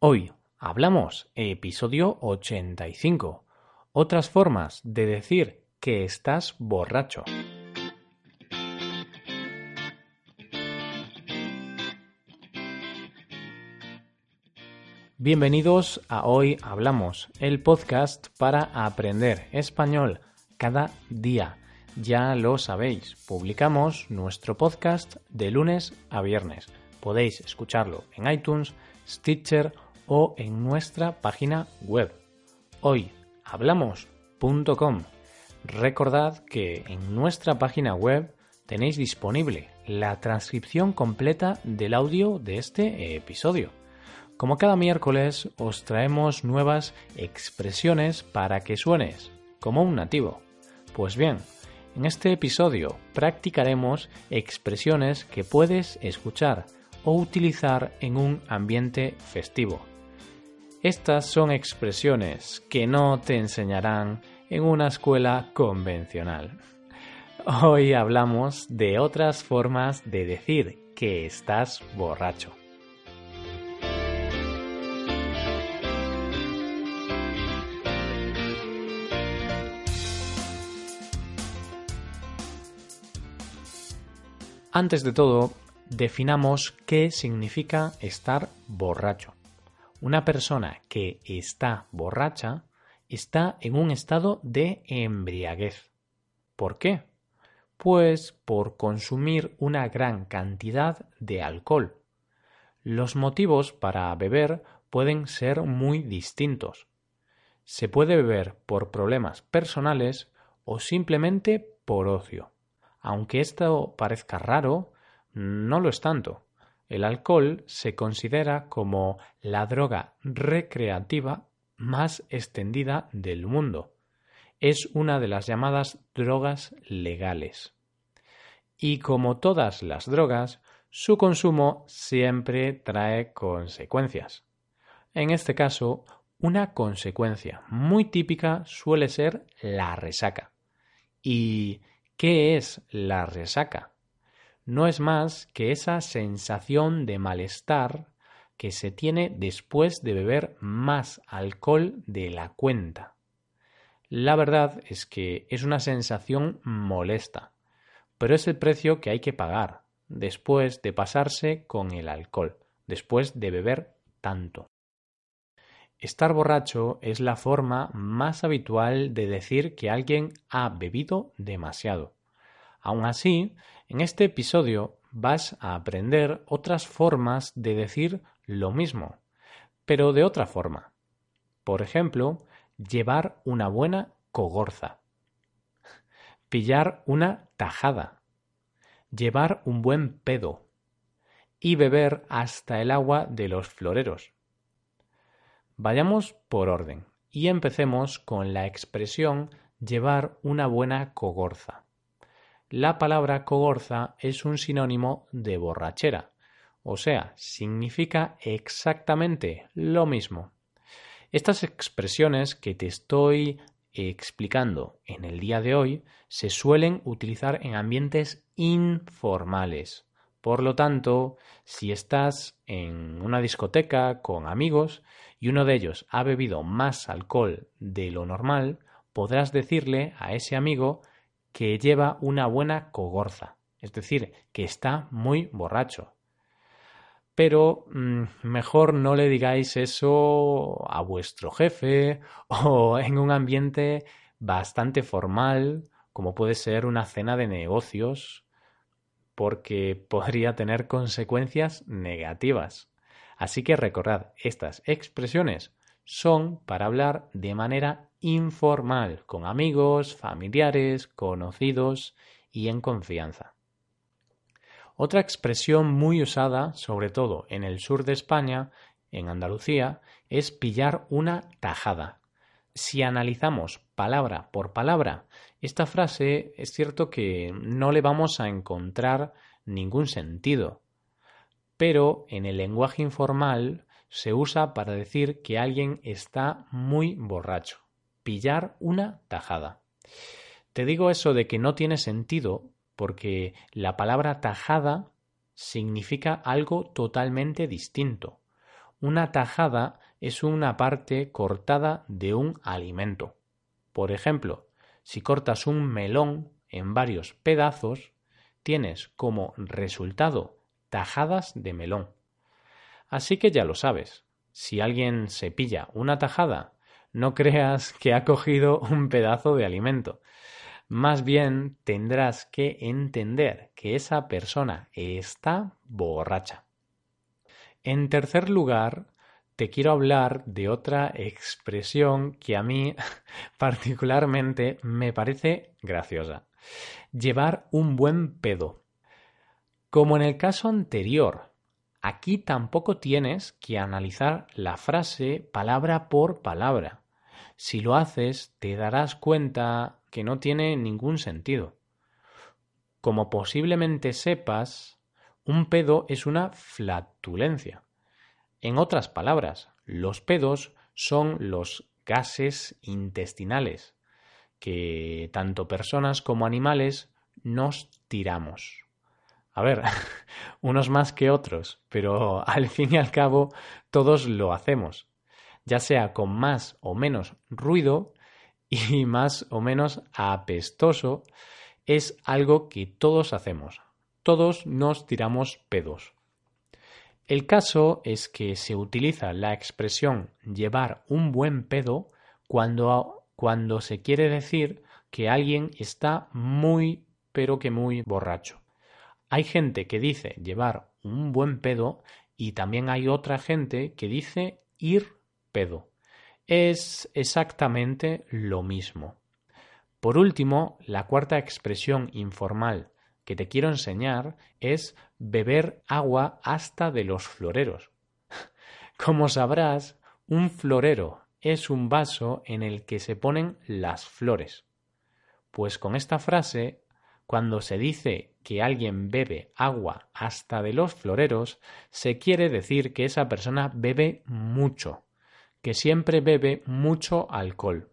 Hoy hablamos episodio 85. Otras formas de decir que estás borracho. Bienvenidos a Hoy Hablamos, el podcast para aprender español cada día. Ya lo sabéis, publicamos nuestro podcast de lunes a viernes. Podéis escucharlo en iTunes, Stitcher o en nuestra página web hoyhablamos.com. Recordad que en nuestra página web tenéis disponible la transcripción completa del audio de este episodio. Como cada miércoles os traemos nuevas expresiones para que suenes como un nativo. Pues bien, en este episodio practicaremos expresiones que puedes escuchar o utilizar en un ambiente festivo. Estas son expresiones que no te enseñarán en una escuela convencional. Hoy hablamos de otras formas de decir que estás borracho. Antes de todo, definamos qué significa estar borracho. Una persona que está borracha está en un estado de embriaguez. ¿Por qué? Pues por consumir una gran cantidad de alcohol. Los motivos para beber pueden ser muy distintos. Se puede beber por problemas personales o simplemente por ocio. Aunque esto parezca raro, no lo es tanto. El alcohol se considera como la droga recreativa más extendida del mundo. Es una de las llamadas drogas legales. Y como todas las drogas, su consumo siempre trae consecuencias. En este caso, una consecuencia muy típica suele ser la resaca. ¿Y qué es la resaca? No es más que esa sensación de malestar que se tiene después de beber más alcohol de la cuenta. La verdad es que es una sensación molesta, pero es el precio que hay que pagar después de pasarse con el alcohol, después de beber tanto. Estar borracho es la forma más habitual de decir que alguien ha bebido demasiado. Aun así, en este episodio vas a aprender otras formas de decir lo mismo, pero de otra forma. Por ejemplo, llevar una buena cogorza, pillar una tajada, llevar un buen pedo y beber hasta el agua de los floreros. Vayamos por orden y empecemos con la expresión llevar una buena cogorza la palabra cogorza es un sinónimo de borrachera, o sea, significa exactamente lo mismo. Estas expresiones que te estoy explicando en el día de hoy se suelen utilizar en ambientes informales. Por lo tanto, si estás en una discoteca con amigos y uno de ellos ha bebido más alcohol de lo normal, podrás decirle a ese amigo que lleva una buena cogorza, es decir, que está muy borracho. Pero mm, mejor no le digáis eso a vuestro jefe o en un ambiente bastante formal, como puede ser una cena de negocios, porque podría tener consecuencias negativas. Así que recordad, estas expresiones son para hablar de manera informal, con amigos, familiares, conocidos y en confianza. Otra expresión muy usada, sobre todo en el sur de España, en Andalucía, es pillar una tajada. Si analizamos palabra por palabra, esta frase es cierto que no le vamos a encontrar ningún sentido. Pero en el lenguaje informal se usa para decir que alguien está muy borracho. Pillar una tajada. Te digo eso de que no tiene sentido porque la palabra tajada significa algo totalmente distinto. Una tajada es una parte cortada de un alimento. Por ejemplo, si cortas un melón en varios pedazos, tienes como resultado tajadas de melón. Así que ya lo sabes, si alguien se pilla una tajada, no creas que ha cogido un pedazo de alimento. Más bien tendrás que entender que esa persona está borracha. En tercer lugar, te quiero hablar de otra expresión que a mí particularmente me parece graciosa. Llevar un buen pedo. Como en el caso anterior, aquí tampoco tienes que analizar la frase palabra por palabra. Si lo haces, te darás cuenta que no tiene ningún sentido. Como posiblemente sepas, un pedo es una flatulencia. En otras palabras, los pedos son los gases intestinales que tanto personas como animales nos tiramos. A ver, unos más que otros, pero al fin y al cabo todos lo hacemos, ya sea con más o menos ruido y más o menos apestoso, es algo que todos hacemos. Todos nos tiramos pedos. El caso es que se utiliza la expresión llevar un buen pedo cuando, cuando se quiere decir que alguien está muy, pero que muy borracho. Hay gente que dice llevar un buen pedo y también hay otra gente que dice ir pedo. Es exactamente lo mismo. Por último, la cuarta expresión informal que te quiero enseñar es beber agua hasta de los floreros. Como sabrás, un florero es un vaso en el que se ponen las flores. Pues con esta frase, cuando se dice que alguien bebe agua hasta de los floreros, se quiere decir que esa persona bebe mucho, que siempre bebe mucho alcohol.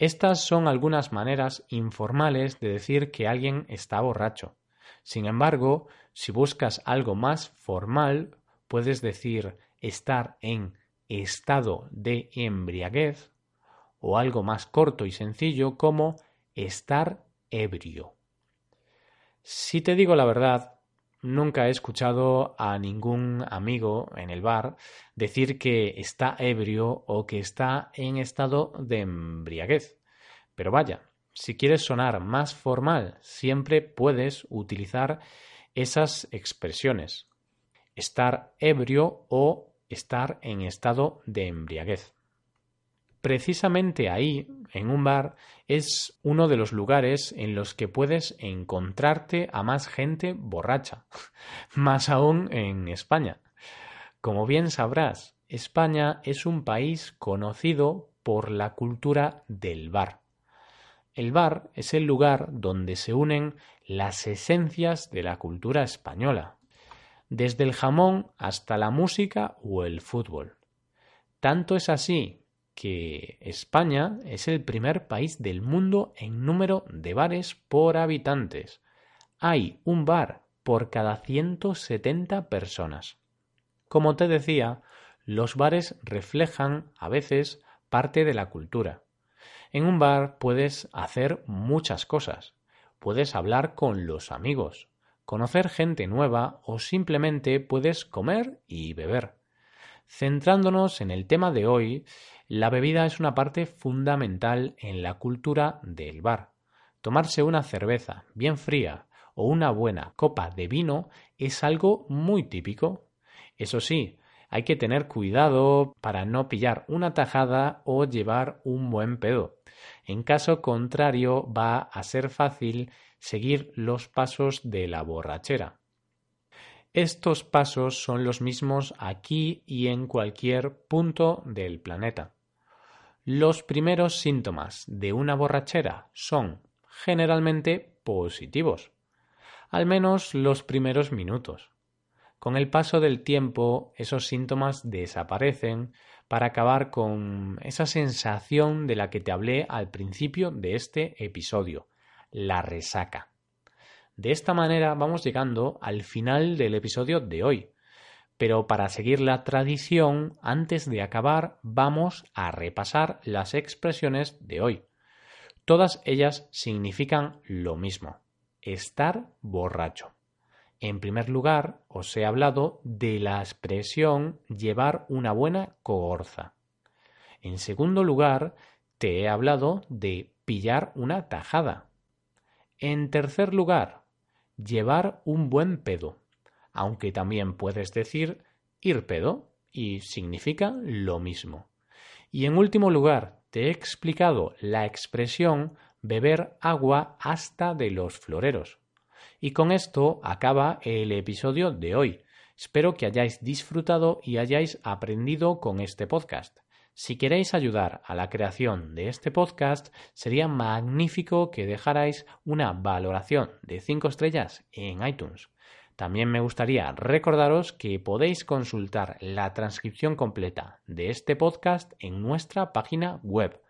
Estas son algunas maneras informales de decir que alguien está borracho. Sin embargo, si buscas algo más formal, puedes decir estar en estado de embriaguez o algo más corto y sencillo como estar ebrio. Si te digo la verdad, nunca he escuchado a ningún amigo en el bar decir que está ebrio o que está en estado de embriaguez. Pero vaya, si quieres sonar más formal, siempre puedes utilizar esas expresiones. Estar ebrio o estar en estado de embriaguez. Precisamente ahí, en un bar, es uno de los lugares en los que puedes encontrarte a más gente borracha, más aún en España. Como bien sabrás, España es un país conocido por la cultura del bar. El bar es el lugar donde se unen las esencias de la cultura española, desde el jamón hasta la música o el fútbol. Tanto es así que España es el primer país del mundo en número de bares por habitantes. Hay un bar por cada 170 personas. Como te decía, los bares reflejan a veces parte de la cultura. En un bar puedes hacer muchas cosas. Puedes hablar con los amigos, conocer gente nueva o simplemente puedes comer y beber. Centrándonos en el tema de hoy, la bebida es una parte fundamental en la cultura del bar. Tomarse una cerveza bien fría o una buena copa de vino es algo muy típico. Eso sí, hay que tener cuidado para no pillar una tajada o llevar un buen pedo. En caso contrario, va a ser fácil seguir los pasos de la borrachera. Estos pasos son los mismos aquí y en cualquier punto del planeta. Los primeros síntomas de una borrachera son generalmente positivos, al menos los primeros minutos. Con el paso del tiempo, esos síntomas desaparecen para acabar con esa sensación de la que te hablé al principio de este episodio, la resaca. De esta manera vamos llegando al final del episodio de hoy. Pero para seguir la tradición, antes de acabar, vamos a repasar las expresiones de hoy. Todas ellas significan lo mismo, estar borracho. En primer lugar, os he hablado de la expresión llevar una buena cogorza. En segundo lugar, te he hablado de pillar una tajada. En tercer lugar, llevar un buen pedo aunque también puedes decir ir pedo y significa lo mismo. Y en último lugar, te he explicado la expresión beber agua hasta de los floreros. Y con esto acaba el episodio de hoy. Espero que hayáis disfrutado y hayáis aprendido con este podcast. Si queréis ayudar a la creación de este podcast, sería magnífico que dejarais una valoración de 5 estrellas en iTunes. También me gustaría recordaros que podéis consultar la transcripción completa de este podcast en nuestra página web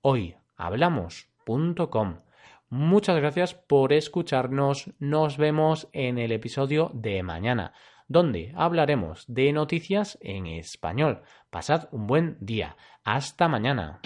hoyhablamos.com. Muchas gracias por escucharnos. Nos vemos en el episodio de mañana, donde hablaremos de noticias en español. Pasad un buen día. Hasta mañana.